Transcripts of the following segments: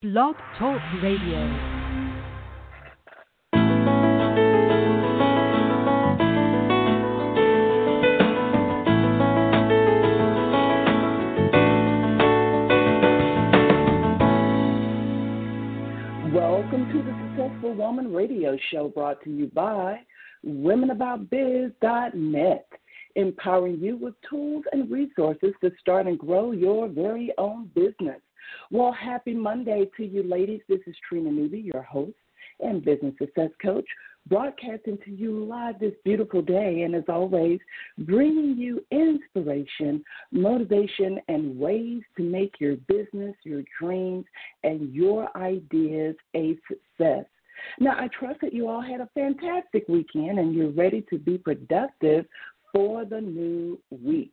Blog Talk Radio. Welcome to the Successful Woman Radio Show brought to you by WomenAboutBiz.net, empowering you with tools and resources to start and grow your very own business. Well, happy Monday to you, ladies. This is Trina Newby, your host and business success coach, broadcasting to you live this beautiful day. And as always, bringing you inspiration, motivation, and ways to make your business, your dreams, and your ideas a success. Now, I trust that you all had a fantastic weekend and you're ready to be productive for the new week.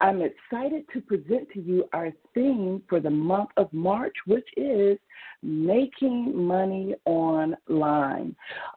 I'm excited to present to you our theme for the month of March, which is making money online.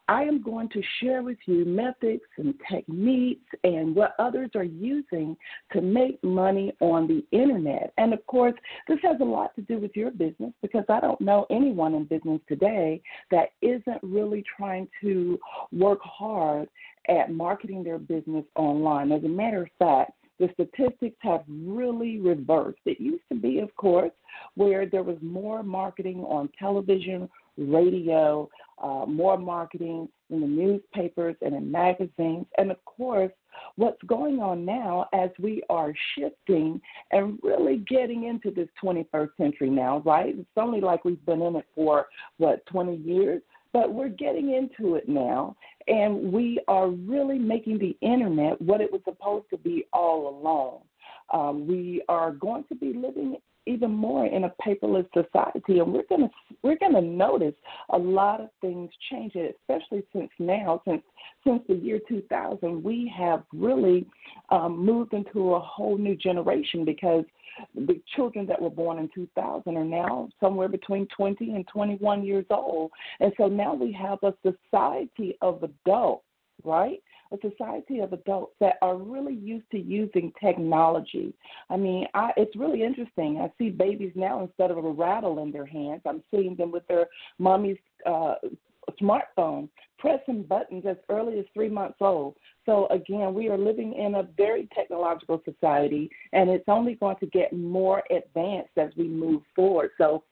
I am going to share with you methods and techniques and what others are using to make money on the internet. And of course, this has a lot to do with your business because I don't know anyone in business today that isn't really trying to work hard at marketing their business online. As a matter of fact, the statistics have really reversed. It used to be, of course, where there was more marketing on television, radio, uh, more marketing in the newspapers and in magazines. And of course, what's going on now as we are shifting and really getting into this 21st century now, right? It's only like we've been in it for, what, 20 years? But we're getting into it now, and we are really making the internet what it was supposed to be all along. Um, we are going to be living even more in a paperless society, and we're gonna we're gonna notice a lot of things changing, especially since now, since since the year 2000, we have really um, moved into a whole new generation because the children that were born in 2000 are now somewhere between 20 and 21 years old. And so now we have a society of adults, right? A society of adults that are really used to using technology. I mean, I, it's really interesting. I see babies now instead of a rattle in their hands, I'm seeing them with their mommy's uh, smartphone, pressing buttons as early as three months old. So, again, we are living in a very technological society, and it's only going to get more advanced as we move forward. So,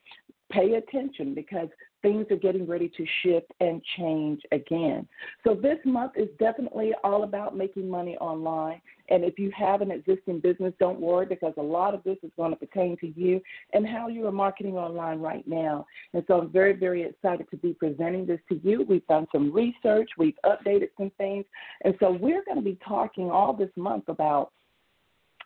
pay attention because things are getting ready to shift and change again. So, this month is definitely all about making money online. And if you have an existing business, don't worry because a lot of this is going to pertain to you and how you are marketing online right now. And so, I'm very, very excited to be presenting this to you. We've done some research, we've updated some things. And so, we're going to be talking all this month about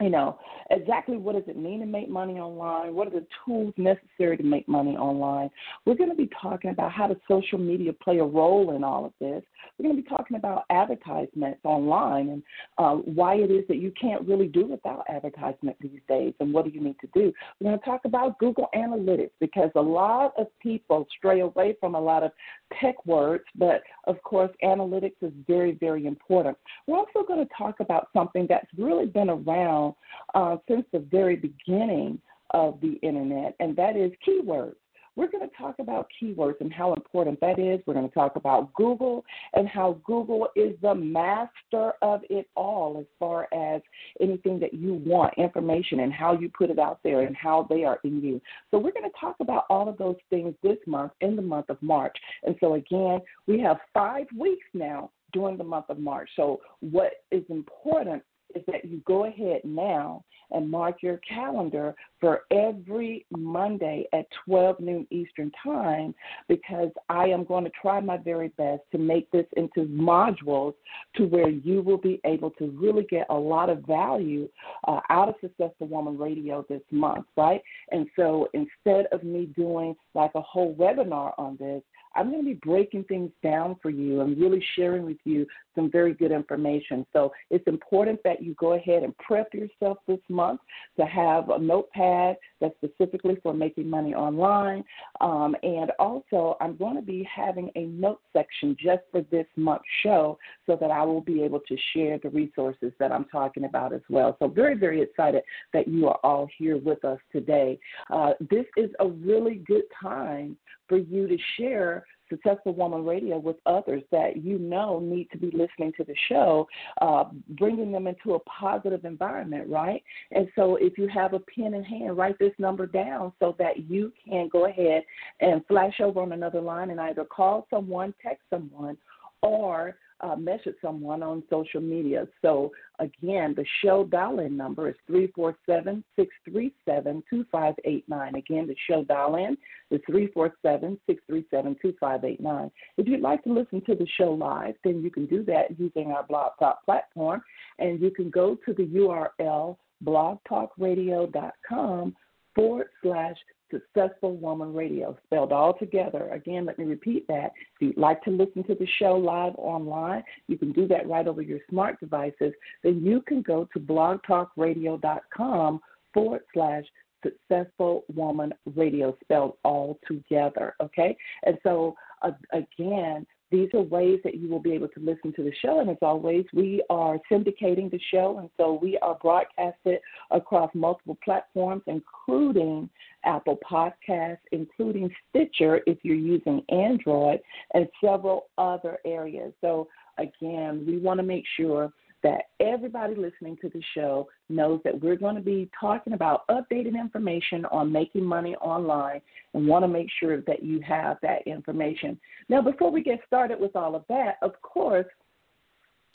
you know, exactly what does it mean to make money online? What are the tools necessary to make money online? We're going to be talking about how does social media play a role in all of this. We're going to be talking about advertisements online and uh, why it is that you can't really do without advertisement these days and what do you need to do. We're going to talk about Google Analytics because a lot of people stray away from a lot of tech words, but of course, analytics is very, very important. We're also going to talk about something that's really been around uh, since the very beginning of the internet, and that is keywords. We're going to talk about keywords and how important that is. We're going to talk about Google and how Google is the master of it all as far as anything that you want, information, and how you put it out there and how they are in you. So, we're going to talk about all of those things this month in the month of March. And so, again, we have five weeks now during the month of March. So, what is important is that you go ahead now and mark your calendar for every Monday at 12 noon Eastern Time because I am going to try my very best to make this into modules to where you will be able to really get a lot of value uh, out of Successful Woman Radio this month, right? And so instead of me doing like a whole webinar on this, I'm going to be breaking things down for you and really sharing with you some very good information. So it's important that you go ahead and prep yourself this month to have a notepad that's specifically for making money online. Um, and also, I'm going to be having a note section just for this month's show so that I will be able to share the resources that I'm talking about as well. So, very, very excited that you are all here with us today. Uh, this is a really good time for you to share Successful Woman Radio with others that you know need to be listening to the show, uh, bringing them into a positive environment, right? And so if you have a pen in hand, write this number down so that you can go ahead and flash over on another line and either call someone, text someone, or uh, message someone on social media. So, again, the show dial in number is 347 637 2589. Again, the show dial in is 347 637 2589. If you'd like to listen to the show live, then you can do that using our Blog Talk platform, and you can go to the URL blogtalkradio.com forward slash Successful Woman Radio, spelled all together. Again, let me repeat that. If you'd like to listen to the show live online, you can do that right over your smart devices. Then you can go to blogtalkradio.com forward slash Successful Woman Radio, spelled all together. Okay? And so, uh, again, these are ways that you will be able to listen to the show. And as always, we are syndicating the show, and so we are broadcasted across multiple platforms, including Apple Podcasts, including Stitcher if you're using Android, and several other areas. So, again, we want to make sure that everybody listening to the show knows that we're going to be talking about updated information on making money online and want to make sure that you have that information. Now, before we get started with all of that, of course,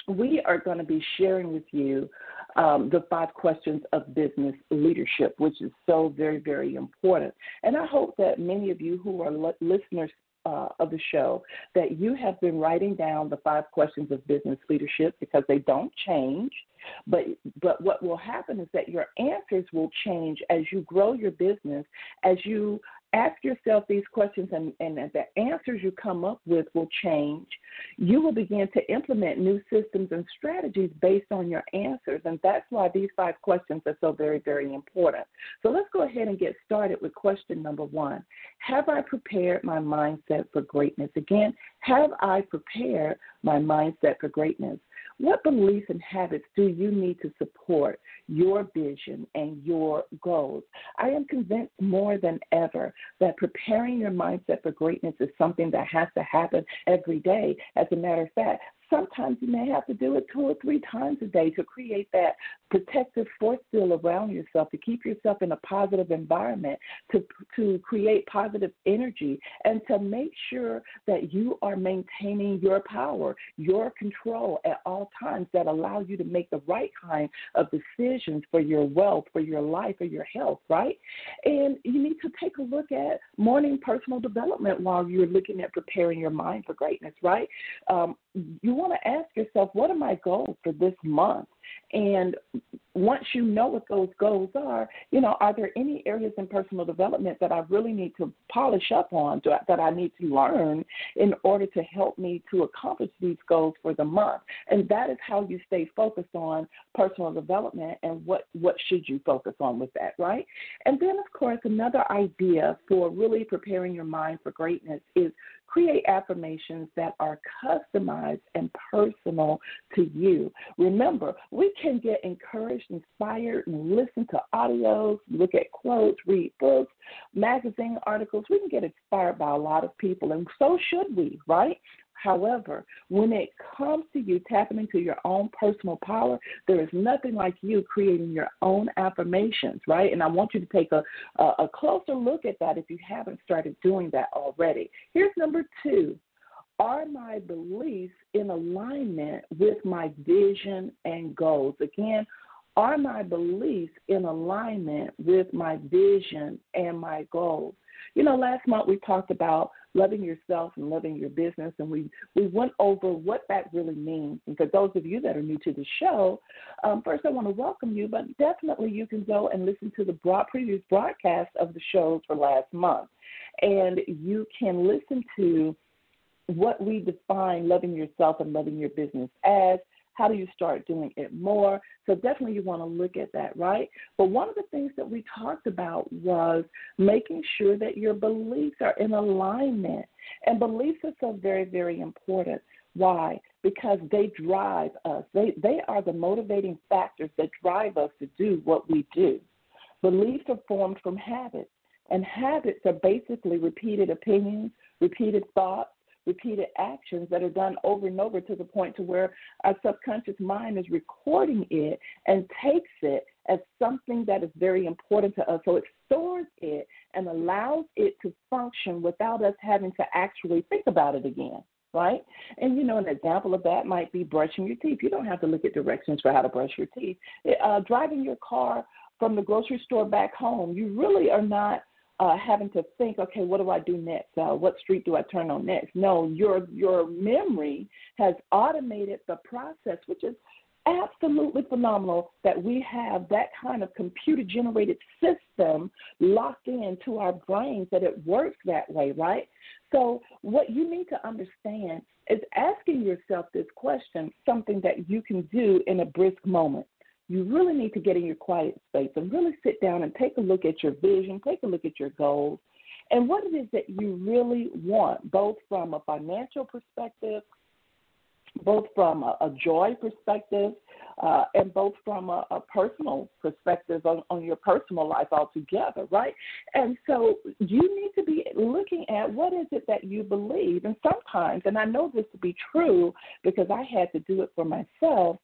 we are going to be sharing with you um, the five questions of business leadership, which is so very, very important. And I hope that many of you who are listeners uh, of the show that you have been writing down the five questions of business leadership because they don't change. But but what will happen is that your answers will change as you grow your business, as you ask yourself these questions and, and the answers you come up with will change. You will begin to implement new systems and strategies based on your answers. And that's why these five questions are so very, very important. So let's go ahead and get started with question number one Have I prepared my mindset for greatness? Again, have I prepared my mindset for greatness? What beliefs and habits do you need to support your vision and your goals? I am convinced more than ever that preparing your mindset for greatness is something that has to happen every day. As a matter of fact, Sometimes you may have to do it two or three times a day to create that protective force field around yourself, to keep yourself in a positive environment, to, to create positive energy, and to make sure that you are maintaining your power, your control at all times that allow you to make the right kind of decisions for your wealth, for your life, for your health, right? And you need to take a look at morning personal development while you're looking at preparing your mind for greatness, right? Um, you want to ask yourself, what are my goals for this month? And once you know what those goals are, you know, are there any areas in personal development that I really need to polish up on, that I need to learn in order to help me to accomplish these goals for the month? And that is how you stay focused on personal development and what, what should you focus on with that, right? And then, of course, another idea for really preparing your mind for greatness is create affirmations that are customized and personal to you. Remember, we can get encouraged, inspired, and listen to audios, look at quotes, read books, magazine articles. We can get inspired by a lot of people, and so should we, right? However, when it comes to you tapping into your own personal power, there is nothing like you creating your own affirmations, right? And I want you to take a, a, a closer look at that if you haven't started doing that already. Here's number two are my beliefs in alignment with my vision and goals? Again, are my beliefs in alignment with my vision and my goals? You know, last month we talked about loving yourself and loving your business, and we, we went over what that really means. And for those of you that are new to the show, um, first I want to welcome you, but definitely you can go and listen to the broad, previous broadcast of the shows for last month. And you can listen to what we define loving yourself and loving your business as. How do you start doing it more? So definitely you want to look at that, right? But one of the things that we talked about was making sure that your beliefs are in alignment. And beliefs are so very, very important. Why? Because they drive us. They they are the motivating factors that drive us to do what we do. Beliefs are formed from habits, and habits are basically repeated opinions, repeated thoughts, repeated actions that are done over and over to the point to where our subconscious mind is recording it and takes it as something that is very important to us. So it stores it and allows it to function without us having to actually think about it again. Right? And you know, an example of that might be brushing your teeth. You don't have to look at directions for how to brush your teeth. Uh, driving your car from the grocery store back home, you really are not uh, having to think, okay, what do I do next? Uh, what street do I turn on next? No, your your memory has automated the process, which is absolutely phenomenal that we have that kind of computer generated system locked into our brains that it works that way, right? So, what you need to understand is asking yourself this question, something that you can do in a brisk moment you really need to get in your quiet space and really sit down and take a look at your vision, take a look at your goals, and what it is that you really want, both from a financial perspective, both from a, a joy perspective, uh, and both from a, a personal perspective on, on, your personal life altogether, right? And so you need to be looking at what is it that you believe. And sometimes, and I know this to be true because I had to do it for myself,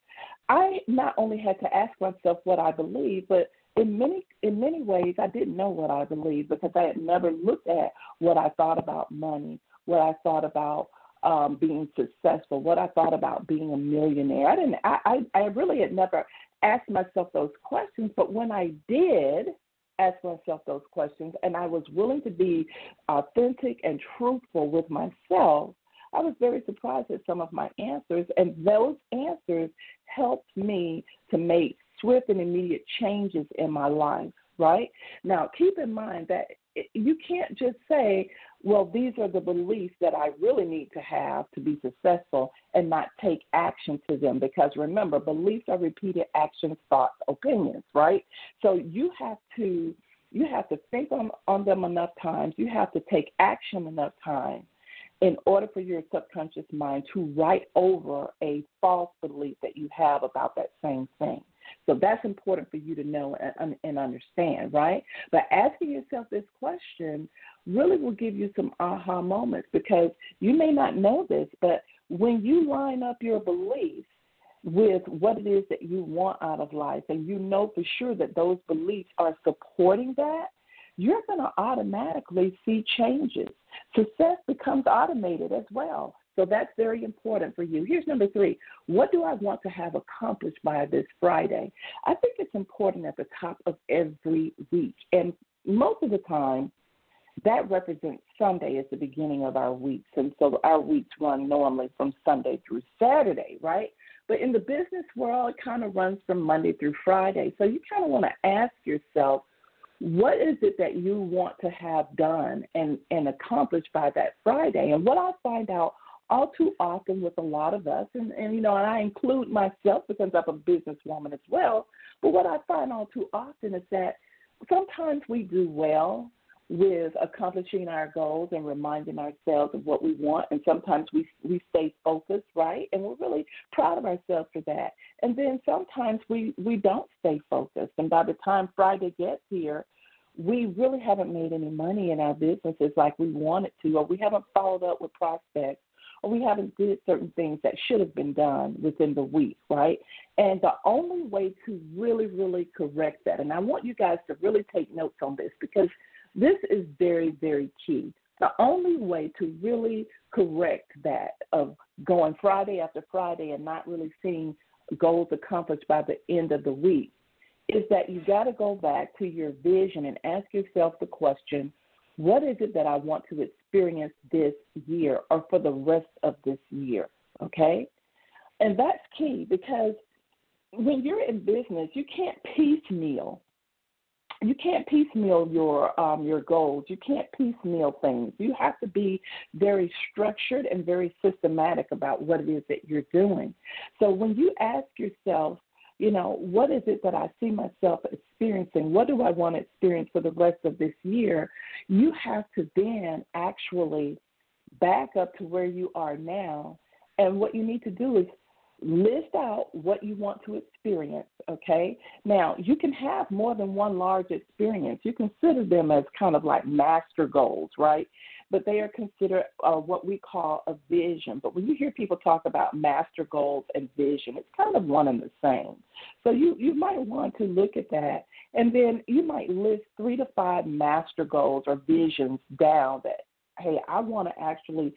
I not only had to ask myself what I believe, but in many in many ways I didn't know what I believed because I had never looked at what I thought about money, what I thought about um, being successful, what I thought about being a millionaire. I didn't. I, I I really had never asked myself those questions, but when I did ask myself those questions, and I was willing to be authentic and truthful with myself, I was very surprised at some of my answers, and those answers helped me to make swift and immediate changes in my life, right? Now, keep in mind that you can't just say, well, these are the beliefs that I really need to have to be successful and not take action to them. Because remember, beliefs are repeated actions, thoughts, opinions, right? So you have to you have to think on, on them enough times. You have to take action enough times in order for your subconscious mind to write over a false belief that you have about that same thing. So that's important for you to know and, and understand, right? But asking yourself this question really will give you some aha moments because you may not know this, but when you line up your beliefs with what it is that you want out of life and you know for sure that those beliefs are supporting that, you're going to automatically see changes. Success becomes automated as well. So that's very important for you. Here's number three What do I want to have accomplished by this Friday? I think it's important at the top of every week. And most of the time, that represents Sunday as the beginning of our weeks. And so our weeks run normally from Sunday through Saturday, right? But in the business world, it kind of runs from Monday through Friday. So you kind of want to ask yourself, what is it that you want to have done and, and accomplished by that Friday? And what I find out all too often with a lot of us, and, and you know, and I include myself because I'm a businesswoman as well, but what I find all too often is that sometimes we do well with accomplishing our goals and reminding ourselves of what we want. And sometimes we we stay focused right? And we're really proud of ourselves for that. And then sometimes we we don't stay focused. And by the time friday gets here we really haven't made any money in our businesses like we wanted to or we haven't followed up with prospects or we haven't did certain things that should have been done within the week, right? And the only way to really, really correct that, and I want you guys to really take notes on this because this is very, very key. The only way to really correct that of going Friday after Friday and not really seeing goals accomplished by the end of the week is that you got to go back to your vision and ask yourself the question what is it that I want to experience this year or for the rest of this year? Okay? And that's key because when you're in business, you can't piecemeal you can't piecemeal your um, your goals. You can't piecemeal things. You have to be very structured and very systematic about what it is that you're doing. So when you ask yourself, you know, what is it that I see myself experiencing? What do I want to experience for the rest of this year? You have to then actually back up to where you are now. And what you need to do is list out what you want to experience, okay? Now, you can have more than one large experience. You consider them as kind of like master goals, right? But they are considered uh, what we call a vision. But when you hear people talk about master goals and vision, it's kind of one and the same. So you, you might want to look at that. And then you might list three to five master goals or visions down that hey, I want to actually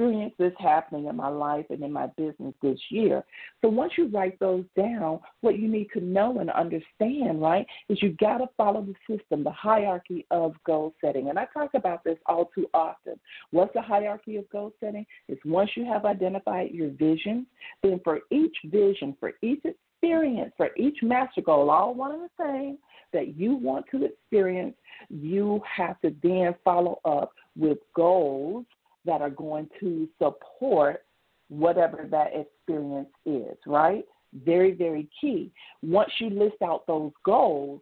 experience this happening in my life and in my business this year. So once you write those down, what you need to know and understand, right, is you got to follow the system, the hierarchy of goal setting. And I talk about this all too often. What's the hierarchy of goal setting? It's once you have identified your vision, then for each vision, for each experience, for each master goal, all one and the same, that you want to experience, you have to then follow up with goals that are going to support whatever that experience is, right? Very, very key. Once you list out those goals,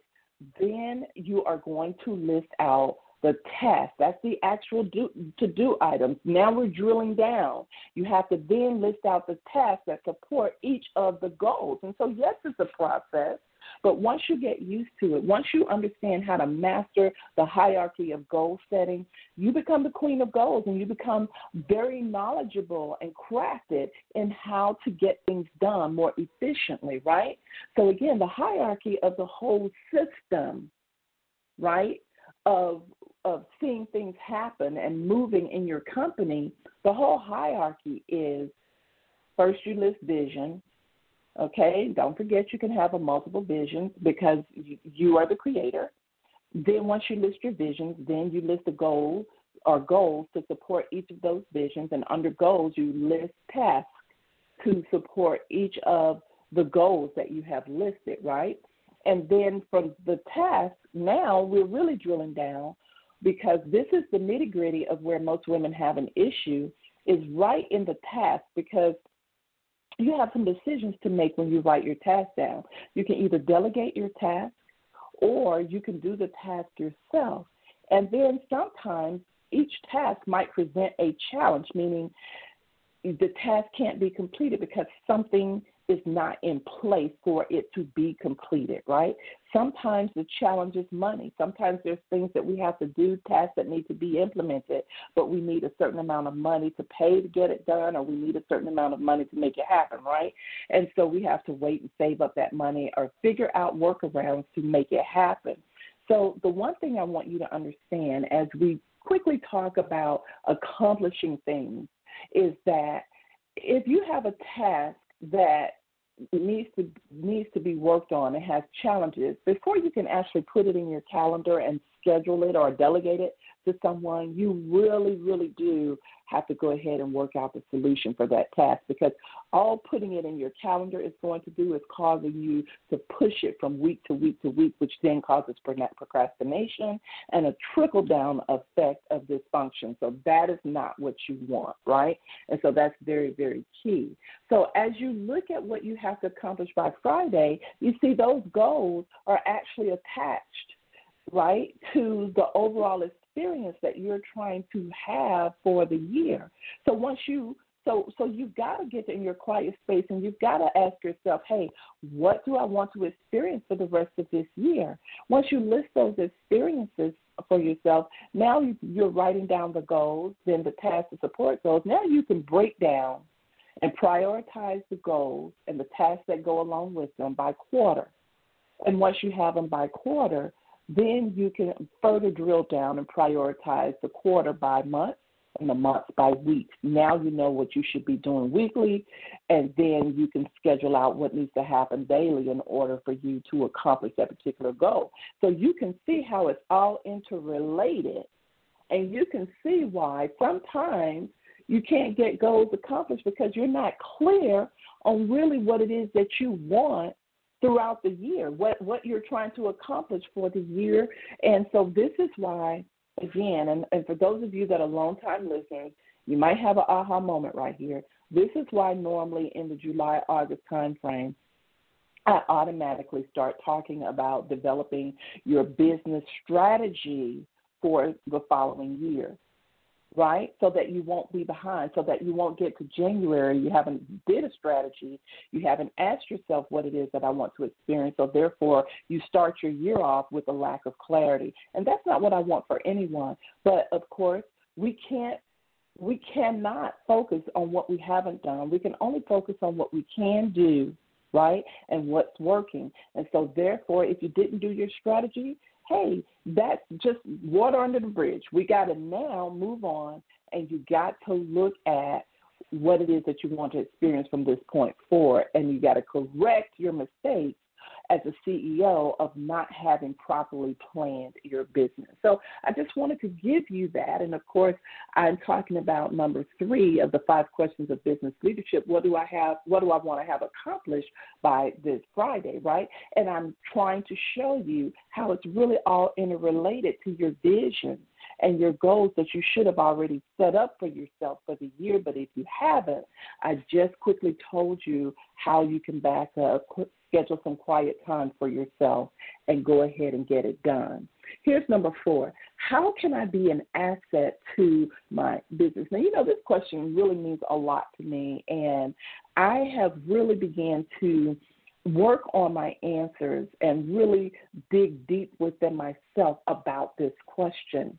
then you are going to list out the task. That's the actual do, to do items. Now we're drilling down. You have to then list out the tasks that support each of the goals. And so, yes, it's a process. But once you get used to it, once you understand how to master the hierarchy of goal setting, you become the queen of goals and you become very knowledgeable and crafted in how to get things done more efficiently, right? So, again, the hierarchy of the whole system, right? Of of seeing things happen and moving in your company, the whole hierarchy is first you list vision, Okay, don't forget you can have a multiple visions because you are the creator. Then once you list your visions, then you list the goals or goals to support each of those visions, and under goals you list tasks to support each of the goals that you have listed, right? And then from the task, now we're really drilling down because this is the nitty gritty of where most women have an issue is right in the task because you have some decisions to make when you write your task down. You can either delegate your task or you can do the task yourself. And then sometimes each task might present a challenge, meaning the task can't be completed because something is not in place for it to be completed, right? Sometimes the challenge is money. Sometimes there's things that we have to do, tasks that need to be implemented, but we need a certain amount of money to pay to get it done, or we need a certain amount of money to make it happen, right? And so we have to wait and save up that money or figure out workarounds to make it happen. So, the one thing I want you to understand as we quickly talk about accomplishing things is that if you have a task that needs to needs to be worked on and has challenges. Before you can actually put it in your calendar and schedule it or delegate it to someone, you really, really do have to go ahead and work out the solution for that task because all putting it in your calendar is going to do is causing you to push it from week to week to week, which then causes procrastination and a trickle down effect of dysfunction. So that is not what you want, right? And so that's very, very key. So as you look at what you have to accomplish by Friday, you see those goals are actually attached right, to the overall experience that you're trying to have for the year. So once you so so you've got to get in your quiet space and you've got to ask yourself, hey, what do I want to experience for the rest of this year? Once you list those experiences for yourself, now you're writing down the goals, then the tasks to support those. Now you can break down and prioritize the goals and the tasks that go along with them by quarter. And once you have them by quarter, then you can further drill down and prioritize the quarter by month and the months by weeks. Now you know what you should be doing weekly, and then you can schedule out what needs to happen daily in order for you to accomplish that particular goal. So you can see how it's all interrelated, and you can see why sometimes you can't get goals accomplished because you're not clear on really what it is that you want throughout the year, what, what you're trying to accomplish for the year. And so this is why, again, and, and for those of you that are long-time listeners, you might have an aha moment right here. This is why normally in the July August time frame, I automatically start talking about developing your business strategy for the following year right? So that you won't be behind, so that you won't get to January, you haven't did a strategy, you haven't asked yourself what it is that I want to experience. So therefore, you start your year off with a lack of clarity. And that's not what I want for anyone. But of course, we can't we cannot focus on what we haven't done. We can only focus on what we can do, right? And what's working. And so therefore, if you didn't do your strategy, hey, that's just water under the bridge. We got to now move on, and you got to look at what it is that you want to experience from this point forward, and you got to correct your mistakes as a CEO of not having properly planned your business. So I just wanted to give you that. And of course, I'm talking about number three of the five questions of business leadership. What do I have? What do I want to have accomplished by this Friday, right? And I'm trying to show you how it's really all interrelated to your vision and your goals that you should have already set up for yourself for the year. But if you haven't, I just quickly told you how you can back up, schedule some quiet time for yourself, and go ahead and get it done. Here's number four How can I be an asset to my business? Now, you know, this question really means a lot to me, and I have really began to work on my answers and really dig deep within myself about this question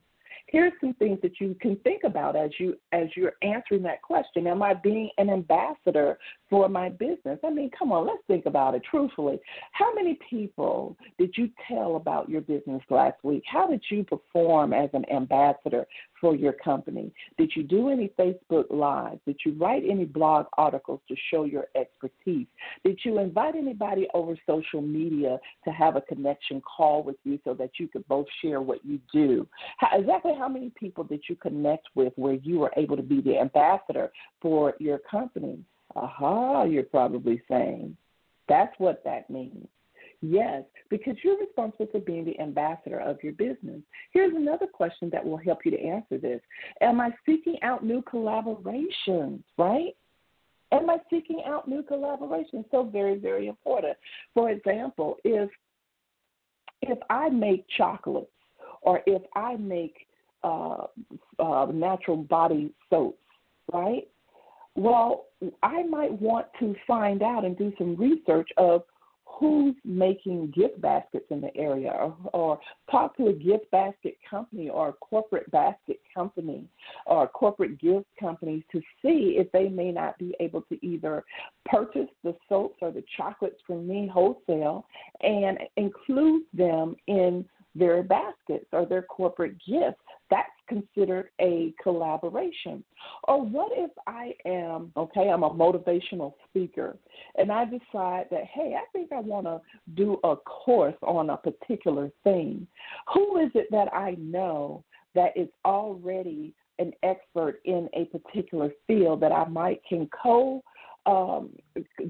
here's some things that you can think about as you as you're answering that question. Am I being an ambassador for my business? I mean, come on, let's think about it truthfully. How many people did you tell about your business last week? How did you perform as an ambassador for your company? Did you do any Facebook Lives? Did you write any blog articles to show your expertise? Did you invite anybody over social media to have a connection call with you so that you could both share what you do? How, exactly how many people did you connect with where you were able to be the ambassador for your company? Aha, you're probably saying. That's what that means. Yes, because you're responsible for being the ambassador of your business. Here's another question that will help you to answer this Am I seeking out new collaborations, right? Am I seeking out new collaborations? So very, very important. For example, if if I make chocolates or if I make uh, uh, natural body soaps, right? Well, I might want to find out and do some research of who's making gift baskets in the area or, or, talk to a gift basket company or a corporate basket company or corporate gift companies to see if they may not be able to either purchase the soaps or the chocolates from me wholesale and include them in their baskets or their corporate gifts. Considered a collaboration. Or what if I am, okay, I'm a motivational speaker and I decide that, hey, I think I want to do a course on a particular thing. Who is it that I know that is already an expert in a particular field that I might can co um,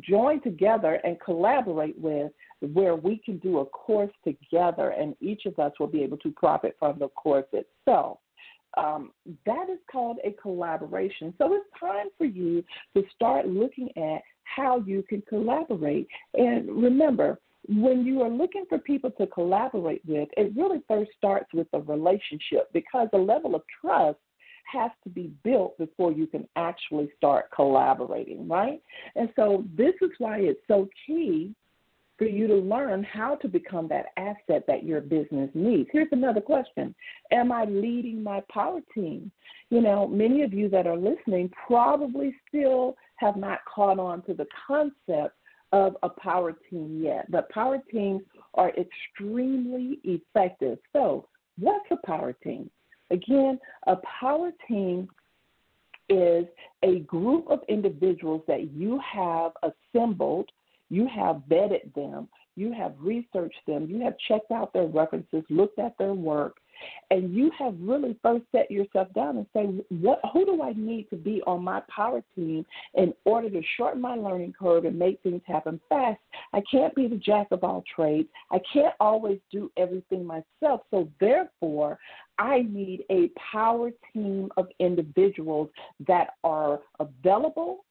join together and collaborate with where we can do a course together and each of us will be able to profit from the course itself. Um, that is called a collaboration. So it's time for you to start looking at how you can collaborate. And remember, when you are looking for people to collaborate with, it really first starts with a relationship because a level of trust has to be built before you can actually start collaborating, right? And so this is why it's so key for you to learn how to become that asset that your business needs. Here's another question Am I leading my power team? You know, many of you that are listening probably still have not caught on to the concept of a power team yet, but power teams are extremely effective. So, what's a power team? Again, a power team is a group of individuals that you have assembled you have vetted them, you have researched them, you have checked out their references, looked at their work, and you have really first set yourself down and say, what, who do I need to be on my power team in order to shorten my learning curve and make things happen fast? I can't be the jack of all trades. I can't always do everything myself. So therefore, I need a power team of individuals that are available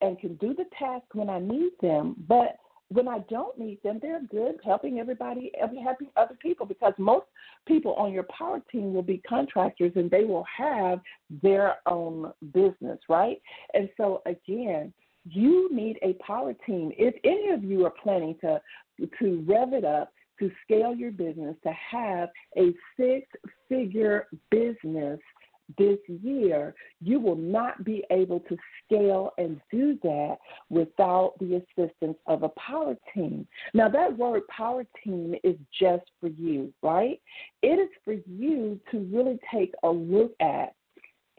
and can do the task when I need them, but when I don't need them, they're good helping everybody, uh, helping other people because most people on your power team will be contractors and they will have their own business, right? And so again, you need a power team. If any of you are planning to to rev it up, to scale your business, to have a six figure business this year, you will not be able to scale and do that without the assistance of a power team. Now, that word power team is just for you, right? It is for you to really take a look at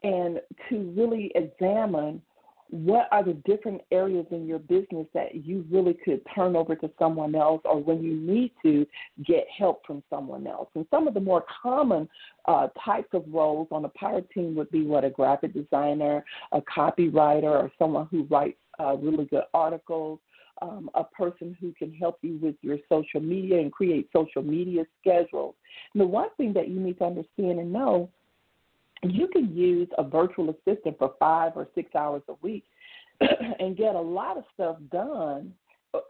and to really examine what are the different areas in your business that you really could turn over to someone else or when you need to get help from someone else? And some of the more common uh, types of roles on a power team would be what a graphic designer, a copywriter, or someone who writes uh, really good articles. Um, a person who can help you with your social media and create social media schedules. And the one thing that you need to understand and know you can use a virtual assistant for five or six hours a week and get a lot of stuff done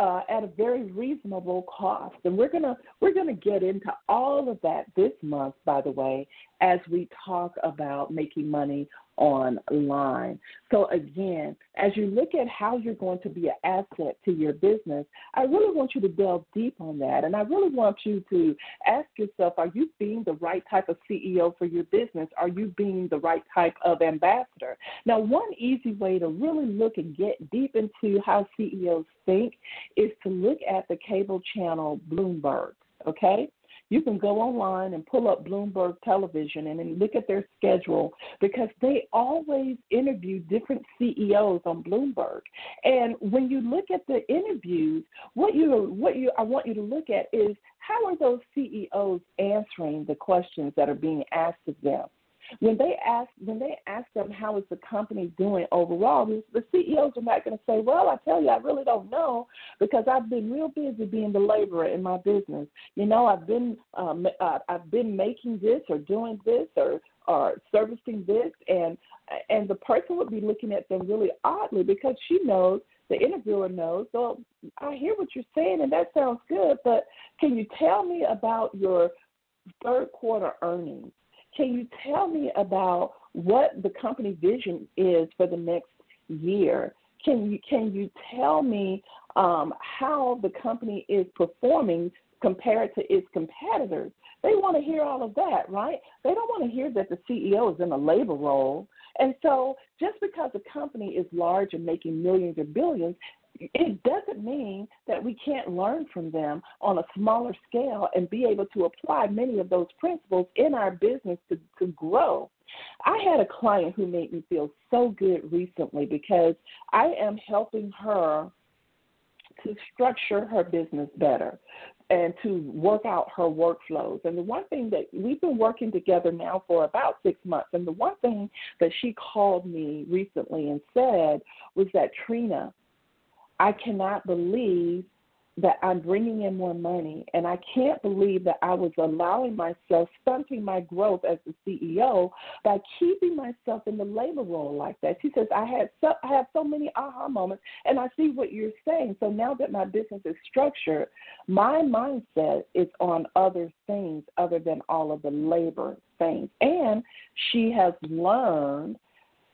uh, at a very reasonable cost. And we're gonna we're gonna get into all of that this month, by the way, as we talk about making money online. So, again, as you look at how you're going to be an asset to your business, I really want you to delve deep on that. And I really want you to ask yourself are you being the right type of CEO for your business? Are you being the right type of ambassador? Now, one easy way to really look and get deep into how CEOs think is to look at the cable channel Bloomberg. Okay? You can go online and pull up Bloomberg Television and then look at their schedule because they always interview different CEOs on Bloomberg. And when you look at the interviews, what you what you I want you to look at is how are those CEOs answering the questions that are being asked of them? When they ask when they ask them how is the company doing overall, the CEOs are not going to say, "Well, I tell you, I really don't know because I've been real busy being the laborer in my business. You know, I've been um, uh, I've been making this or doing this or or servicing this, and and the person would be looking at them really oddly because she knows the interviewer knows. So I hear what you're saying, and that sounds good, but can you tell me about your third quarter earnings? Can you tell me about what the company vision is for the next year? Can you can you tell me um, how the company is performing compared to its competitors? They want to hear all of that, right? They don't want to hear that the CEO is in a labor role. And so, just because a company is large and making millions or billions, it doesn't mean that we can't learn from them on a smaller scale and be able to apply many of those principles in our business to, to grow. I had a client who made me feel so good recently because I am helping her to structure her business better and to work out her workflows. And the one thing that we've been working together now for about six months, and the one thing that she called me recently and said was that Trina, I cannot believe that I'm bringing in more money, and I can't believe that I was allowing myself, stunting my growth as the CEO by keeping myself in the labor role like that. She says, I had so, I have so many aha moments, and I see what you're saying. So now that my business is structured, my mindset is on other things other than all of the labor things. And she has learned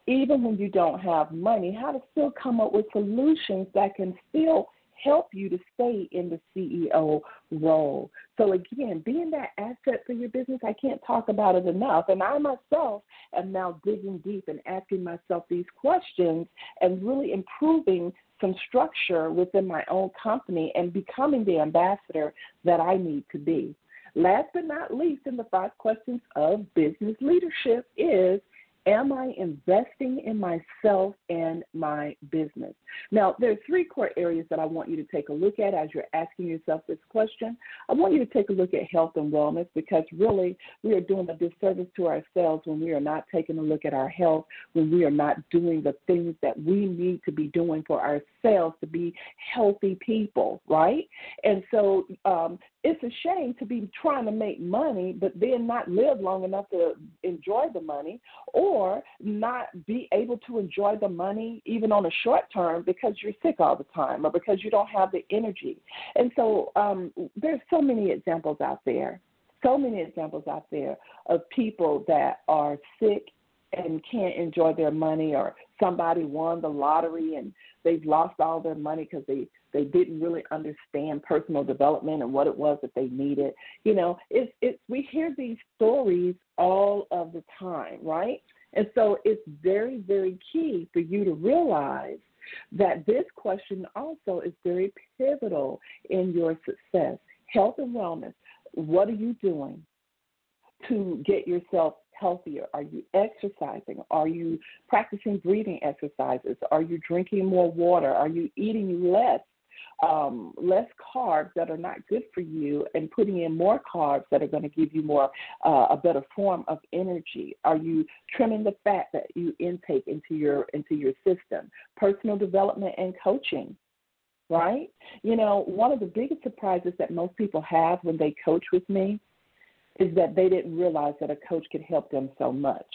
even when you don't have money, how to still come up with solutions that can still help you to stay in the CEO role. So, again, being that asset for your business, I can't talk about it enough. And I myself am now digging deep and asking myself these questions and really improving some structure within my own company and becoming the ambassador that I need to be. Last but not least, in the five questions of business leadership is Am I investing in myself and my business? Now, there are three core areas that I want you to take a look at as you're asking yourself this question. I want you to take a look at health and wellness because really we are doing a disservice to ourselves when we are not taking a look at our health, when we are not doing the things that we need to be doing for ourselves to be healthy people, right? And so um, it's a shame to be trying to make money, but then not live long enough to enjoy the money, or not be able to enjoy the money even on a short term because you're sick all the time or because you don't have the energy. And so um, there's so many examples out there, so many examples out there of people that are sick and can't enjoy their money or somebody won the lottery and they've lost all their money because they they didn't really understand personal development and what it was that they needed you know it's it's we hear these stories all of the time right and so it's very very key for you to realize that this question also is very pivotal in your success health and wellness what are you doing to get yourself healthier? Are you exercising? Are you practicing breathing exercises? Are you drinking more water? Are you eating less? Um, less carbs that are not good for you and putting in more carbs that are going to give you more uh, a better form of energy. Are you trimming the fat that you intake into your into your system? Personal development and coaching right? You know one of the biggest surprises that most people have when they coach with me is that they didn't realize that a coach could help them so much.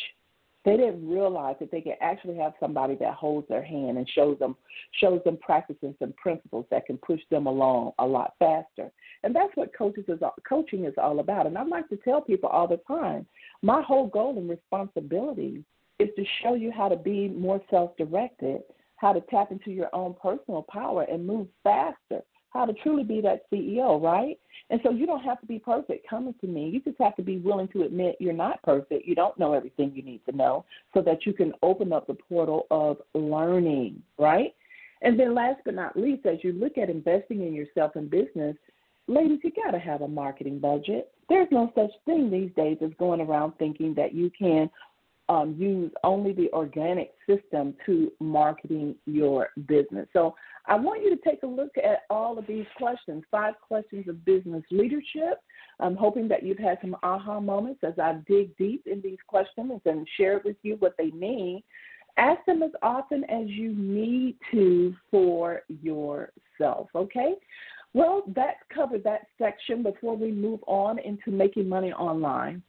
They didn't realize that they could actually have somebody that holds their hand and shows them shows them practices and principles that can push them along a lot faster. And that's what coaches is coaching is all about. And I like to tell people all the time, my whole goal and responsibility is to show you how to be more self-directed, how to tap into your own personal power and move faster how to truly be that CEO, right? And so you don't have to be perfect coming to me. You just have to be willing to admit you're not perfect. You don't know everything you need to know so that you can open up the portal of learning, right? And then last but not least, as you look at investing in yourself and business, ladies, you got to have a marketing budget. There's no such thing these days as going around thinking that you can um, use only the organic system to marketing your business. So I want you to take a look at all of these questions, five questions of business leadership. I'm hoping that you've had some aha moments as I dig deep in these questions and share with you what they mean. Ask them as often as you need to for yourself, okay? Well, that covered that section before we move on into making money online.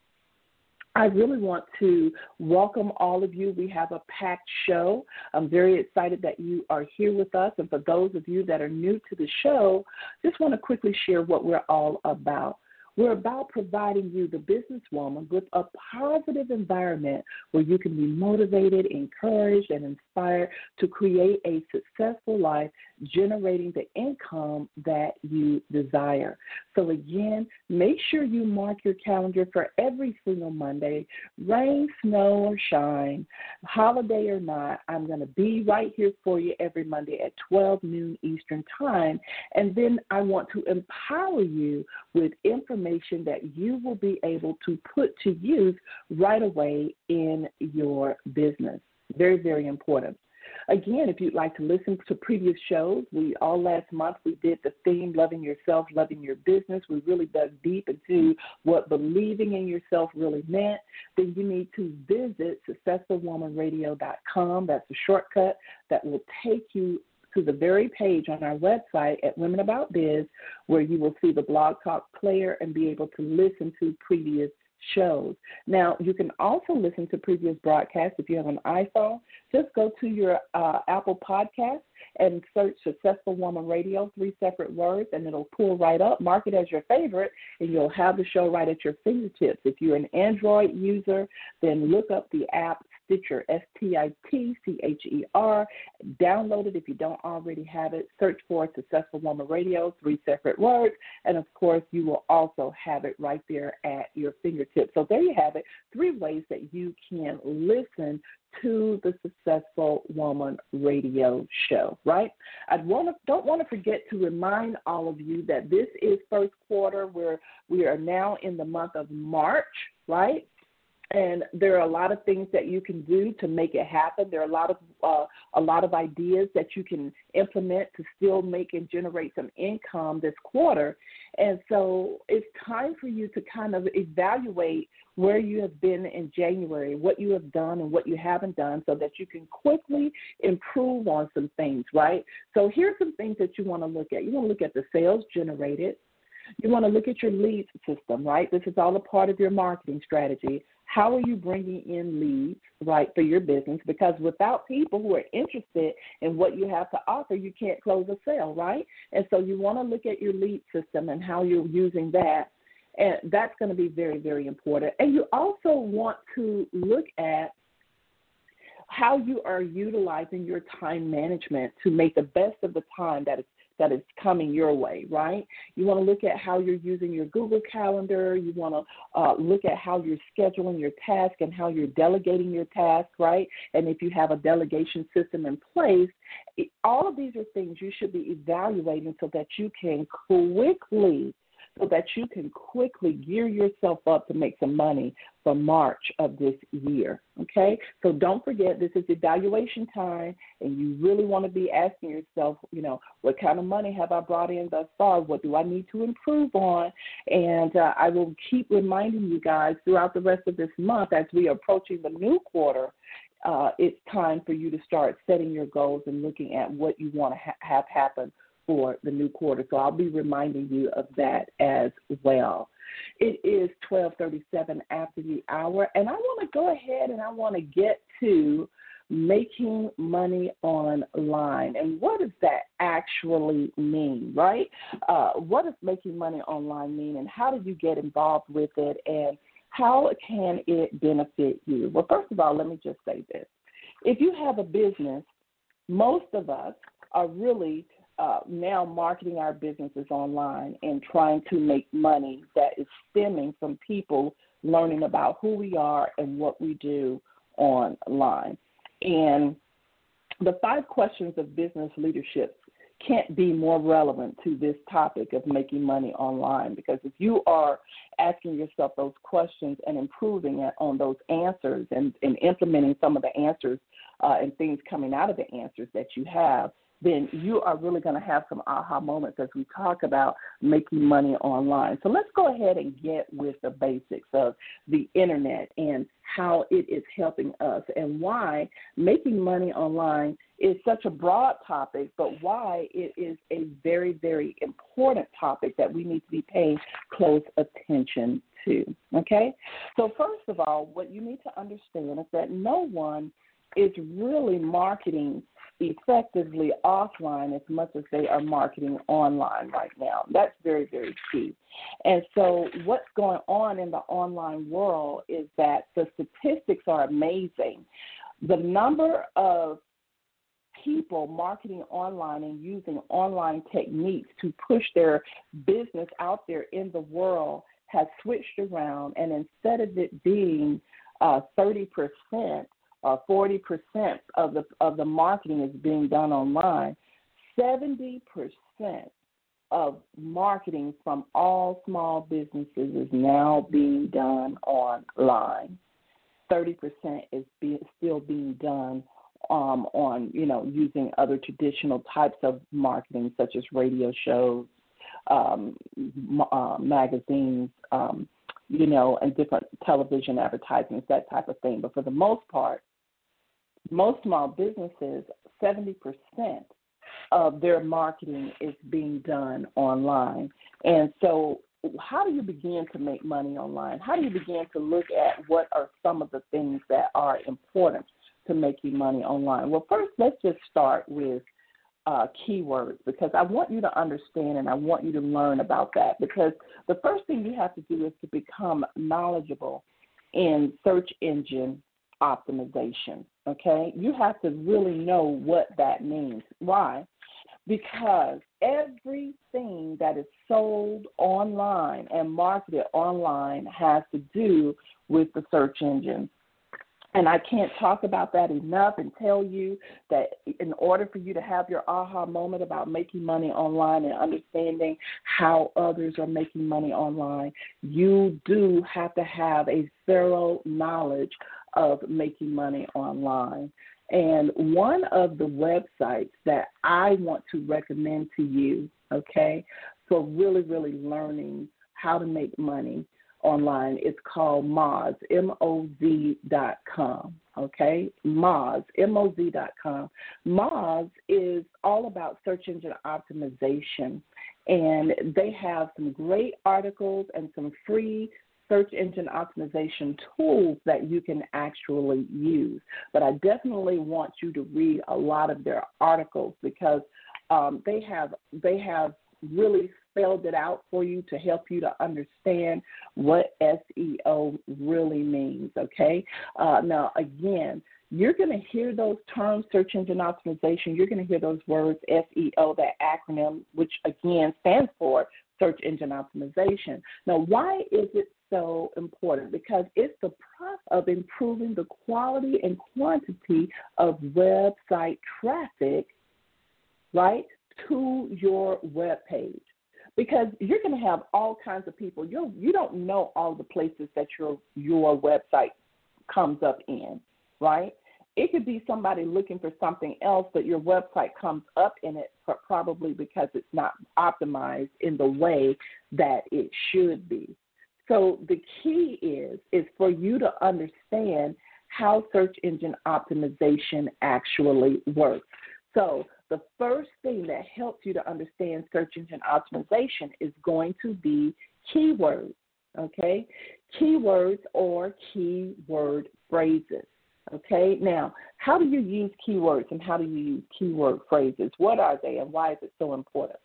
I really want to welcome all of you. We have a packed show. I'm very excited that you are here with us. And for those of you that are new to the show, just want to quickly share what we're all about. We're about providing you, the businesswoman, with a positive environment where you can be motivated, encouraged, and inspired to create a successful life, generating the income that you desire. So, again, make sure you mark your calendar for every single Monday, rain, snow, or shine, holiday or not. I'm going to be right here for you every Monday at 12 noon Eastern Time. And then I want to empower you with information that you will be able to put to use right away in your business. Very, very important. Again, if you'd like to listen to previous shows, we all last month we did the theme loving yourself, loving your business. We really dug deep into what believing in yourself really meant. Then you need to visit successfulwomanradio.com. That's a shortcut that will take you to the very page on our website at Women About Biz, where you will see the blog talk player and be able to listen to previous shows. Now, you can also listen to previous broadcasts if you have an iPhone. Just go to your uh, Apple Podcast and search Successful Woman Radio, three separate words, and it'll pull right up. Mark it as your favorite, and you'll have the show right at your fingertips. If you're an Android user, then look up the app Stitcher, S T I T C H E R. Download it if you don't already have it. Search for Successful Woman Radio, three separate words. And of course, you will also have it right there at your fingertips. So there you have it three ways that you can listen to the Successful Woman Radio show, right? I don't want to forget to remind all of you that this is first quarter where we are now in the month of March, right? And there are a lot of things that you can do to make it happen. There are a lot of uh, a lot of ideas that you can implement to still make and generate some income this quarter. And so it's time for you to kind of evaluate where you have been in January, what you have done and what you haven't done, so that you can quickly improve on some things. Right. So here's some things that you want to look at. You want to look at the sales generated. You want to look at your lead system, right? This is all a part of your marketing strategy. How are you bringing in leads, right, for your business? Because without people who are interested in what you have to offer, you can't close a sale, right? And so you want to look at your lead system and how you're using that. And that's going to be very, very important. And you also want to look at how you are utilizing your time management to make the best of the time that is that is coming your way, right? You want to look at how you're using your Google Calendar. You want to uh, look at how you're scheduling your task and how you're delegating your task, right? And if you have a delegation system in place, all of these are things you should be evaluating so that you can quickly so that you can quickly gear yourself up to make some money for March of this year. Okay? So don't forget this is evaluation time and you really want to be asking yourself, you know, what kind of money have I brought in thus far? What do I need to improve on? And uh, I will keep reminding you guys throughout the rest of this month as we are approaching the new quarter uh, it's time for you to start setting your goals and looking at what you want to ha- have happen for the new quarter. So I'll be reminding you of that as well. It is 12:37 after the hour, and I want to go ahead and I want to get to making money online. And what does that actually mean, right? Uh, what does making money online mean, and how do you get involved with it, and how can it benefit you? Well, first of all, let me just say this. If you have a business, most of us are really uh, now marketing our businesses online and trying to make money that is stemming from people learning about who we are and what we do online. And the five questions of business leadership can't be more relevant to this topic of making money online because if you are asking yourself those questions and improving on those answers and, and implementing some of the answers uh, and things coming out of the answers that you have, then you are really going to have some aha moments as we talk about making money online. So let's go ahead and get with the basics of the internet and how it is helping us and why making money online is such a broad topic, but why it is a very, very important topic that we need to be paying close attention to. Okay? So, first of all, what you need to understand is that no one is really marketing effectively offline as much as they are marketing online right now. That's very, very key. And so, what's going on in the online world is that the statistics are amazing. The number of people marketing online and using online techniques to push their business out there in the world has switched around, and instead of it being uh, 30%, uh, 40% of the of the marketing is being done online. 70% of marketing from all small businesses is now being done online. 30% is be, still being done um, on, you know, using other traditional types of marketing such as radio shows, um, uh, magazines, um, you know, and different television advertisements, that type of thing. But for the most part, most small businesses, 70% of their marketing is being done online. And so, how do you begin to make money online? How do you begin to look at what are some of the things that are important to making money online? Well, first, let's just start with uh, keywords because I want you to understand and I want you to learn about that because the first thing you have to do is to become knowledgeable in search engine optimization. Okay, you have to really know what that means. Why? Because everything that is sold online and marketed online has to do with the search engine. And I can't talk about that enough and tell you that in order for you to have your aha moment about making money online and understanding how others are making money online, you do have to have a thorough knowledge of making money online. And one of the websites that I want to recommend to you, okay, for really, really learning how to make money online. It's called Moz, M-O-Z dot com. Okay, Moz, M-O-Z dot com. Moz is all about search engine optimization, and they have some great articles and some free search engine optimization tools that you can actually use. But I definitely want you to read a lot of their articles because um, they have they have really spelled it out for you to help you to understand what SEO really means. Okay. Uh, now, again, you're going to hear those terms, search engine optimization. You're going to hear those words, SEO, that acronym, which again stands for search engine optimization. Now, why is it so important? Because it's the process of improving the quality and quantity of website traffic, right, to your web page because you're going to have all kinds of people. You you don't know all the places that your your website comes up in, right? It could be somebody looking for something else, but your website comes up in it probably because it's not optimized in the way that it should be. So the key is is for you to understand how search engine optimization actually works. So the first thing that helps you to understand search engine optimization is going to be keywords, okay? Keywords or keyword phrases. Okay, now, how do you use keywords and how do you use keyword phrases? What are they and why is it so important?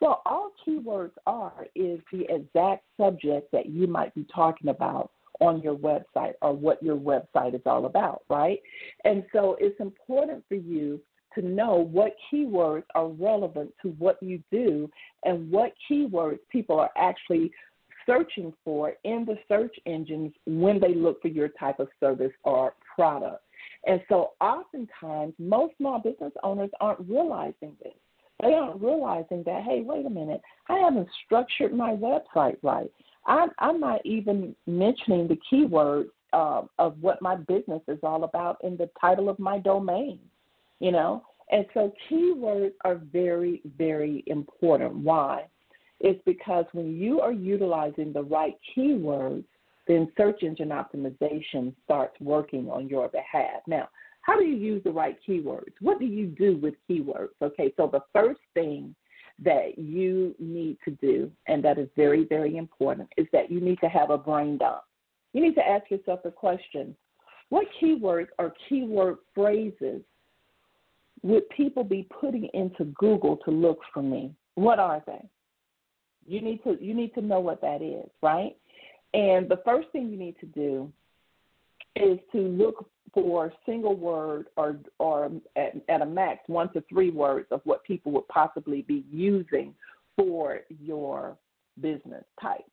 Well, all keywords are is the exact subject that you might be talking about on your website or what your website is all about, right? And so it's important for you to know what keywords are relevant to what you do and what keywords people are actually searching for in the search engines when they look for your type of service or product. And so oftentimes, most small business owners aren't realizing this. They aren't realizing that, hey, wait a minute, I haven't structured my website right. I'm, I'm not even mentioning the keywords uh, of what my business is all about in the title of my domain you know? And so keywords are very, very important. Why? It's because when you are utilizing the right keywords, then search engine optimization starts working on your behalf. Now, how do you use the right keywords? What do you do with keywords? Okay, so the first thing that you need to do, and that is very, very important, is that you need to have a brain dump. You need to ask yourself the question what keywords or keyword phrases would people be putting into Google to look for me? What are they? You need to you need to know what that is, right? And the first thing you need to do is to look for single word or or at, at a max one to three words of what people would possibly be using for your business type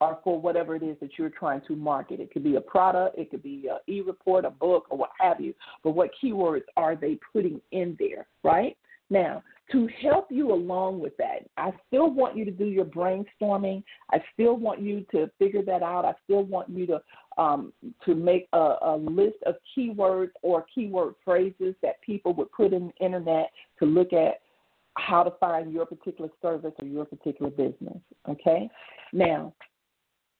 or for whatever it is that you're trying to market. It could be a product, it could be an e-report, a book, or what have you. But what keywords are they putting in there, right? Now, to help you along with that, I still want you to do your brainstorming. I still want you to figure that out. I still want you to um, to make a, a list of keywords or keyword phrases that people would put in the internet to look at how to find your particular service or your particular business. Okay. Now,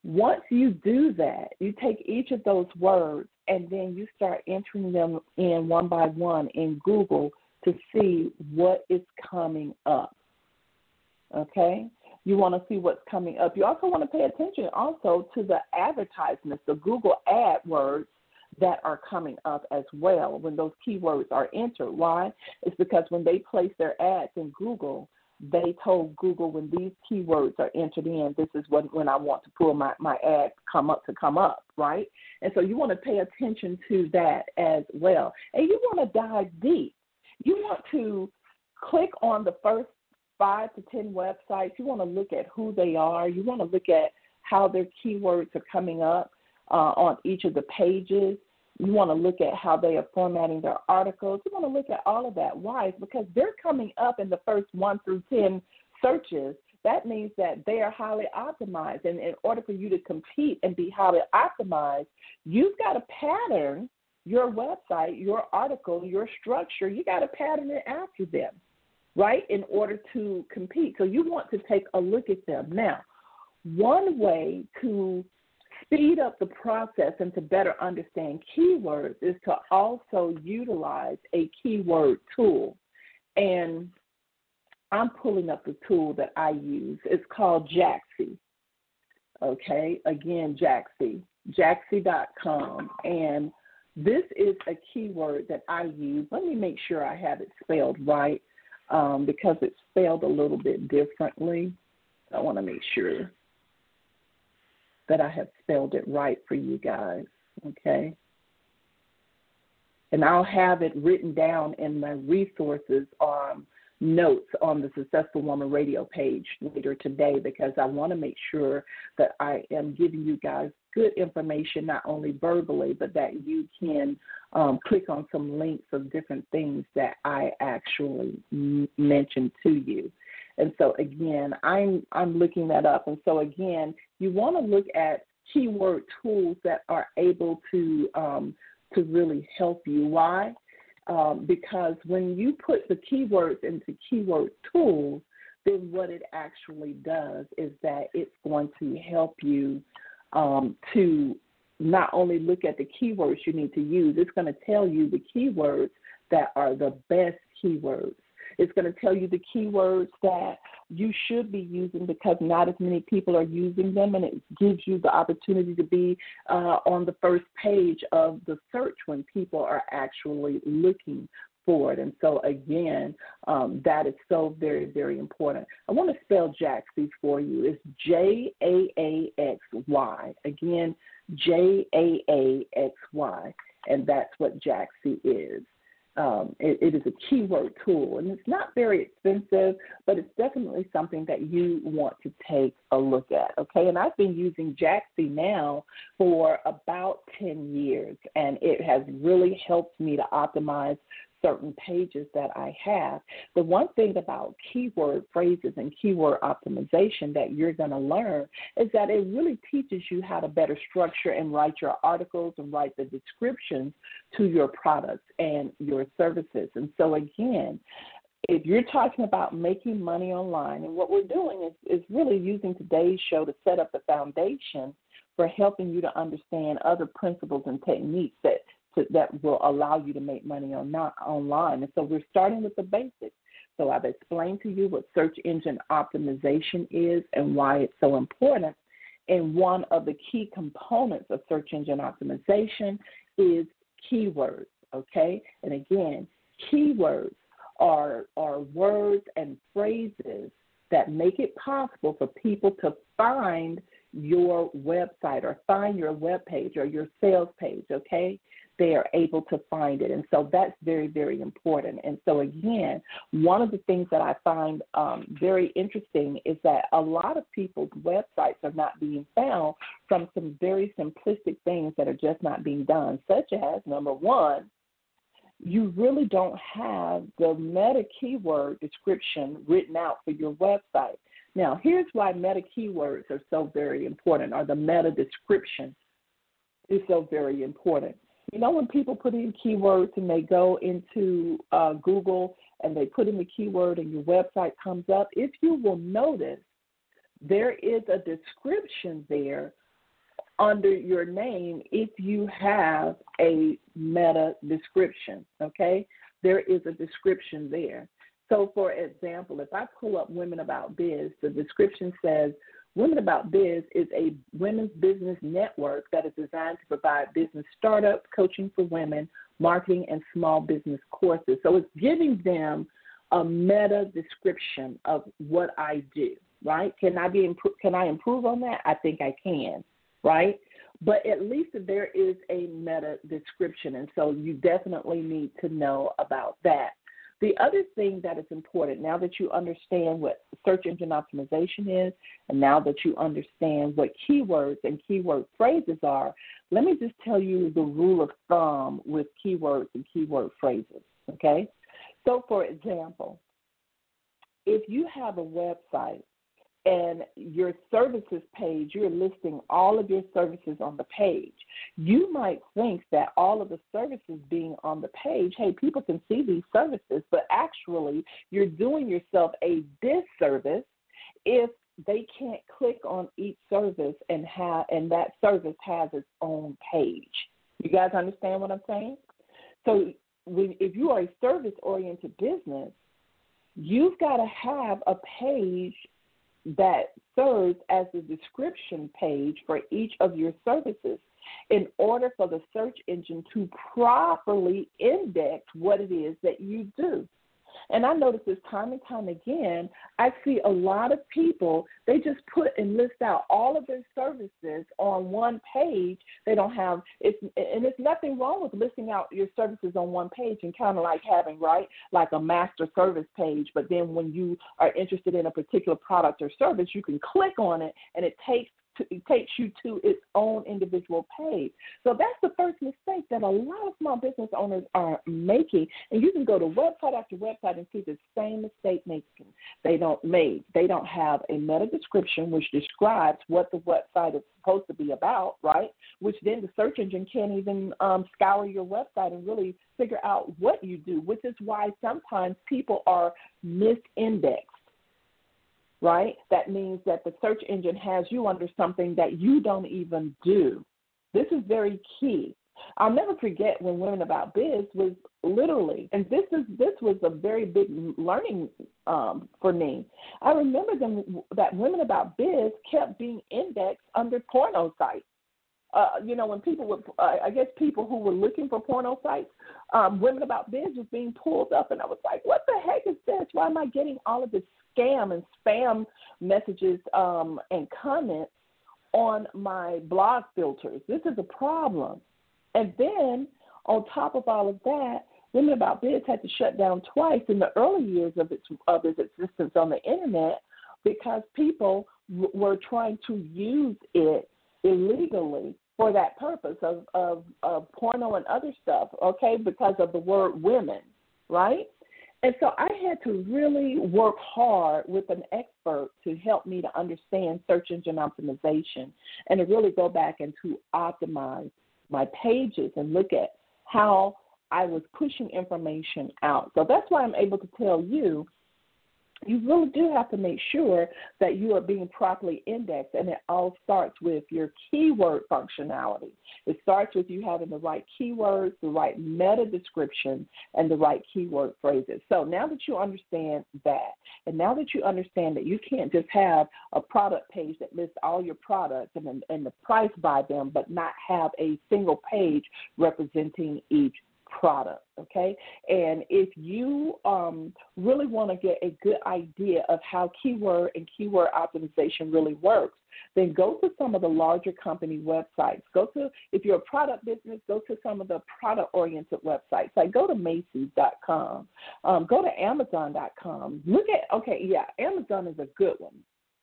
once you do that, you take each of those words and then you start entering them in one by one in Google to see what is coming up. Okay? You want to see what's coming up. You also want to pay attention also to the advertisements, the Google AdWords that are coming up as well when those keywords are entered. Why? It's because when they place their ads in Google, they told Google when these keywords are entered in, this is when, when I want to pull my, my ad come up to come up, right? And so you want to pay attention to that as well. And you want to dive deep. You want to click on the first five to 10 websites. You want to look at who they are. You want to look at how their keywords are coming up uh, on each of the pages. You want to look at how they are formatting their articles. You want to look at all of that. Why? Because they're coming up in the first one through 10 searches. That means that they are highly optimized. And in order for you to compete and be highly optimized, you've got to pattern your website, your article, your structure. You got to pattern it after them, right, in order to compete. So you want to take a look at them. Now, one way to speed up the process and to better understand keywords is to also utilize a keyword tool. And I'm pulling up the tool that I use. It's called Jaaxy. Okay, again, Jaaxy, Jaaxy.com. And this is a keyword that I use. Let me make sure I have it spelled right um, because it's spelled a little bit differently. I want to make sure that I have spelled it right for you guys. Okay. And I'll have it written down in my resources um, notes on the Successful Woman radio page later today because I want to make sure that I am giving you guys good information, not only verbally, but that you can um, click on some links of different things that I actually m- mentioned to you. And so again, I'm I'm looking that up. And so again, you want to look at keyword tools that are able to um, to really help you. Why? Um, because when you put the keywords into keyword tools, then what it actually does is that it's going to help you um, to not only look at the keywords you need to use, it's going to tell you the keywords that are the best keywords it's going to tell you the keywords that you should be using because not as many people are using them, and it gives you the opportunity to be uh, on the first page of the search when people are actually looking for it. And so, again, um, that is so very, very important. I want to spell Jaaxy for you. It's J A A X Y. Again, J A A X Y. And that's what Jaaxy is um, it, it is a keyword tool, and it's not very expensive, but it's definitely something that you want to take a look at. Okay, and I've been using Jaaxy now for about 10 years, and it has really helped me to optimize certain pages that I have. The one thing about keyword phrases and keyword optimization that you're going to learn is that it really teaches you how to better structure and write your articles and write the descriptions to your products and your services. And so, again, if you're talking about making money online, and what we're doing is, is really using today's show to set up the foundation for helping you to understand other principles and techniques that to, that will allow you to make money on not online. And so we're starting with the basics. So I've explained to you what search engine optimization is and why it's so important. And one of the key components of search engine optimization is keywords. Okay, and again, keywords are are words and phrases that make it possible for people to find your website or find your web page or your sales page, okay? They are able to find it. And so that's very, very important. And so, again, one of the things that I find um, very interesting is that a lot of people's websites are not being found from some very simplistic things that are just not being done, such as number one, you really don't have the meta keyword description written out for your website. Now, here's why meta keywords are so very important, or the meta description is so very important. You know, when people put in keywords and they go into uh, Google and they put in the keyword and your website comes up, if you will notice, there is a description there under your name if you have a meta description, okay? There is a description there. So, for example, if I pull up Women About Biz, the description says Women About Biz is a women's business network that is designed to provide business startups, coaching for women, marketing, and small business courses. So it's giving them a meta description of what I do, right? Can I be can I improve on that? I think I can, right? But at least there is a meta description, and so you definitely need to know about that. The other thing that is important now that you understand what search engine optimization is, and now that you understand what keywords and keyword phrases are, let me just tell you the rule of thumb with keywords and keyword phrases. Okay? So, for example, if you have a website and your services page, you're listing all of your services on the page. You might think that all of the services being on the page, hey, people can see these services, but actually you're doing yourself a disservice if they can't click on each service and have and that service has its own page. You guys understand what I'm saying? So when, if you are a service oriented business, you've got to have a page that serves as the description page for each of your services in order for the search engine to properly index what it is that you do. And I notice this time and time again. I see a lot of people, they just put and list out all of their services on one page. They don't have, it's, and it's nothing wrong with listing out your services on one page and kind of like having, right, like a master service page. But then when you are interested in a particular product or service, you can click on it and it takes to, it takes you to its own individual page. So that's the first mistake that a lot of small business owners are making. And you can go to website after website and see the same mistake making. They don't make. They don't have a meta description which describes what the website is supposed to be about, right? Which then the search engine can't even um, scour your website and really figure out what you do, which is why sometimes people are misindexed right? That means that the search engine has you under something that you don't even do. This is very key. I'll never forget when Women About Biz was literally, and this is this was a very big learning um, for me. I remember them that Women About Biz kept being indexed under porno sites uh, you know, when people would, uh, I guess people who were looking for porno sites, um, Women About Biz was being pulled up, and I was like, what the heck is this? Why am I getting all of this scam and spam messages um, and comments on my blog filters? This is a problem. And then on top of all of that, Women About Biz had to shut down twice in the early years of its of its existence on the internet because people w- were trying to use it illegally for that purpose of, of, of porno and other stuff, okay, because of the word women, right? And so I had to really work hard with an expert to help me to understand search engine optimization and to really go back and to optimize my pages and look at how I was pushing information out. So that's why I'm able to tell you you really do have to make sure that you are being properly indexed, and it all starts with your keyword functionality. It starts with you having the right keywords, the right meta description, and the right keyword phrases. So now that you understand that, and now that you understand that you can't just have a product page that lists all your products and, and the price by them, but not have a single page representing each product. Okay, and if you um, really want to get a good idea of how keyword and keyword optimization really works, then go to some of the larger company websites. Go to, if you're a product business, go to some of the product oriented websites. Like go to Macy's.com, um, go to Amazon.com. Look at, okay, yeah, Amazon is a good one.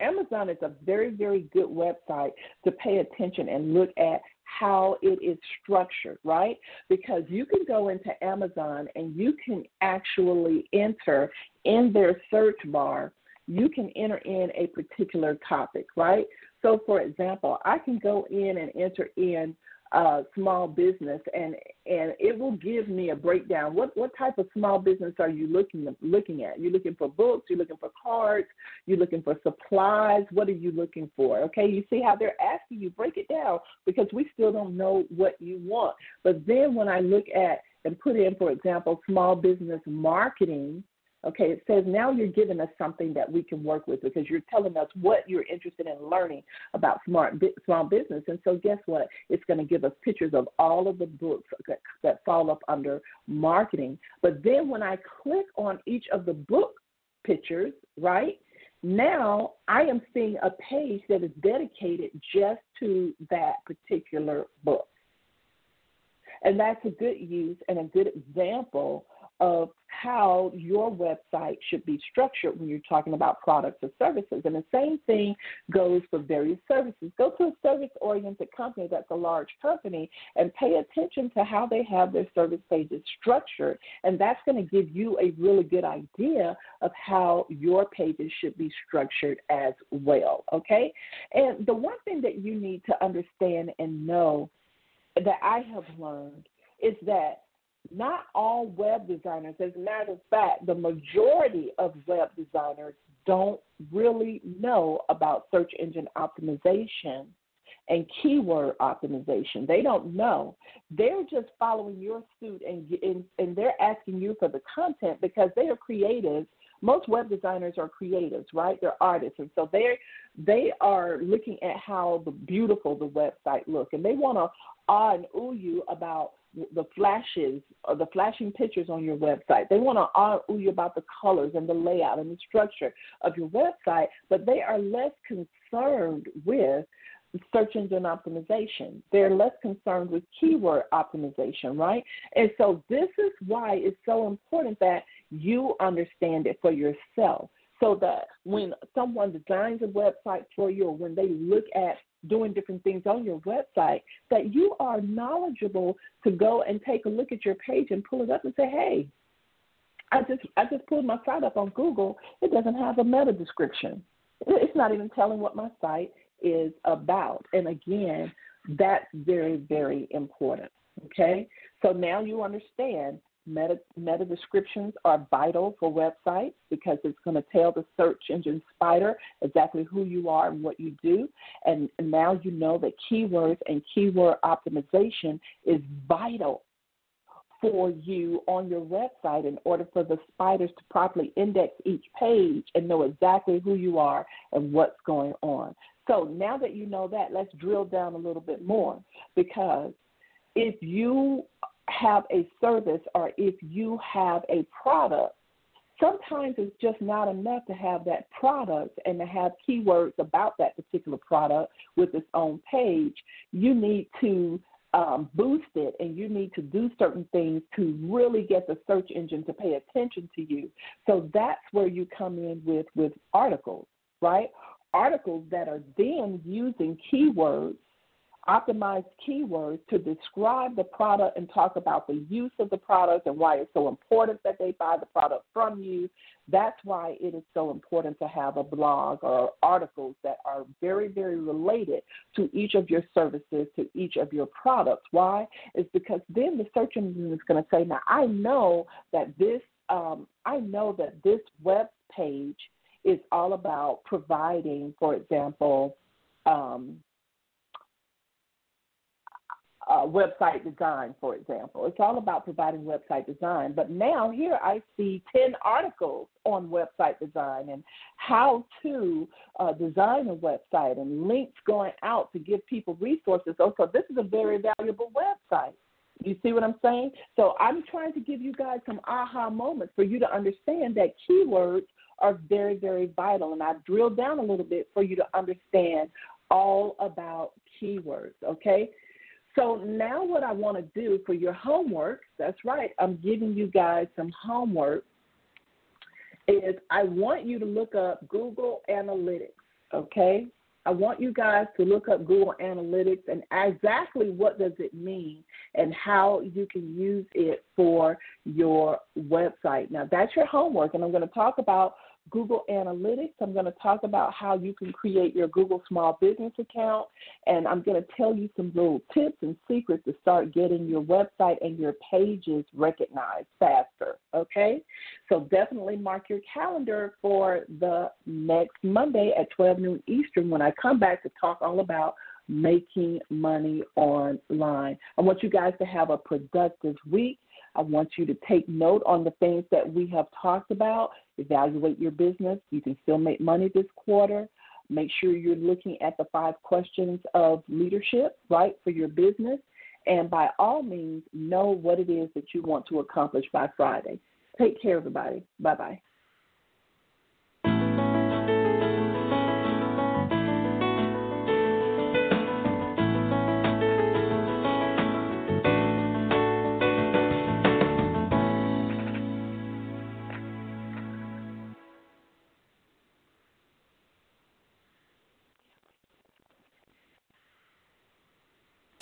Amazon is a very, very good website to pay attention and look at how it is structured, right? Because you can go into Amazon and you can actually enter in their search bar, you can enter in a particular topic, right? So, for example, I can go in and enter in uh, small business, and and it will give me a breakdown. What what type of small business are you looking looking at? You're looking for books. You're looking for cards. You're looking for supplies. What are you looking for? Okay, you see how they're asking you break it down because we still don't know what you want. But then when I look at and put in, for example, small business marketing, Okay, it says now you're giving us something that we can work with because you're telling us what you're interested in learning about smart small business. And so, guess what? It's going to give us pictures of all of the books that, that fall up under marketing. But then, when I click on each of the book pictures, right? Now I am seeing a page that is dedicated just to that particular book. And that's a good use and a good example of how your website should be structured when you're talking about products or services. And the same thing goes for various services. Go to a service oriented company that's a large company and pay attention to how they have their service pages structured. And that's going to give you a really good idea of how your pages should be structured as well. Okay? And the one thing that you need to understand and know that I have learned is that not all web designers, as a matter of fact, the majority of web designers don't really know about search engine optimization and keyword optimization. They don't know. They're just following your suit and, and, and they're asking you for the content because they are creatives. Most web designers are creatives, right? They're artists, and so they they are looking at how beautiful the website look, and they want to ah and ooh you about the flashes or the flashing pictures on your website. They want to argue you about the colors and the layout and the structure of your website, but they are less concerned with search engine optimization. They're less concerned with keyword optimization, right? And so this is why it's so important that you understand it for yourself so that when someone designs a website for you or when they look at doing different things on your website, that you are knowledgeable to go and take a look at your page and pull it up and say, hey, I just I just pulled my site up on Google. It doesn't have a meta description. It's not even telling what my site is about. And again, that's very, very important. Okay? So now you understand Meta, meta descriptions are vital for websites because it's going to tell the search engine spider exactly who you are and what you do. And, and now you know that keywords and keyword optimization is vital for you on your website in order for the spiders to properly index each page and know exactly who you are and what's going on. So now that you know that, let's drill down a little bit more because if you have a service or if you have a product, sometimes it's just not enough to have that product and to have keywords about that particular product with its own page. You need to um, boost it and you need to do certain things to really get the search engine to pay attention to you. So that's where you come in with, with articles, right? Articles that are then using keywords optimized keywords to describe the product and talk about the use of the product and why it's so important that they buy the product from you. That's why it is so important to have a blog or articles that are very, very related to each of your services, to each of your products. Why? Is because then the search engine is going to say, now I know that this, um, I know that this web page is all about providing, for example, um, uh, website design, for example. It's all about providing website design. But now here I see 10 articles on website design and how to uh, design a website and links going out to give people resources. Oh, so this is a very valuable website. You see what I'm saying? So I'm trying to give you guys some aha moments for you to understand that keywords are very, very vital. And I've drilled down a little bit for you to understand all about keywords, okay? So now what I want to do for your homework, that's right, I'm giving you guys some homework, is I want you to look up Google Analytics, okay? I want you guys to look up Google Analytics and exactly what does it mean and how you can use it for your website. Now that's your homework and I'm going to talk about Google Analytics. I'm going to talk about how you can create your Google Small Business account, and I'm going to tell you some little tips and secrets to start getting your website and your pages recognized faster. Okay? So definitely mark your calendar for the next Monday at 12 noon Eastern when I come back to talk all about making money online. I want you guys to have a productive week. I want you to take note on the things that we have talked about. Evaluate your business. You can still make money this quarter. Make sure you're looking at the five questions of leadership, right, for your business. And by all means, know what it is that you want to accomplish by Friday. Take care, everybody. Bye bye.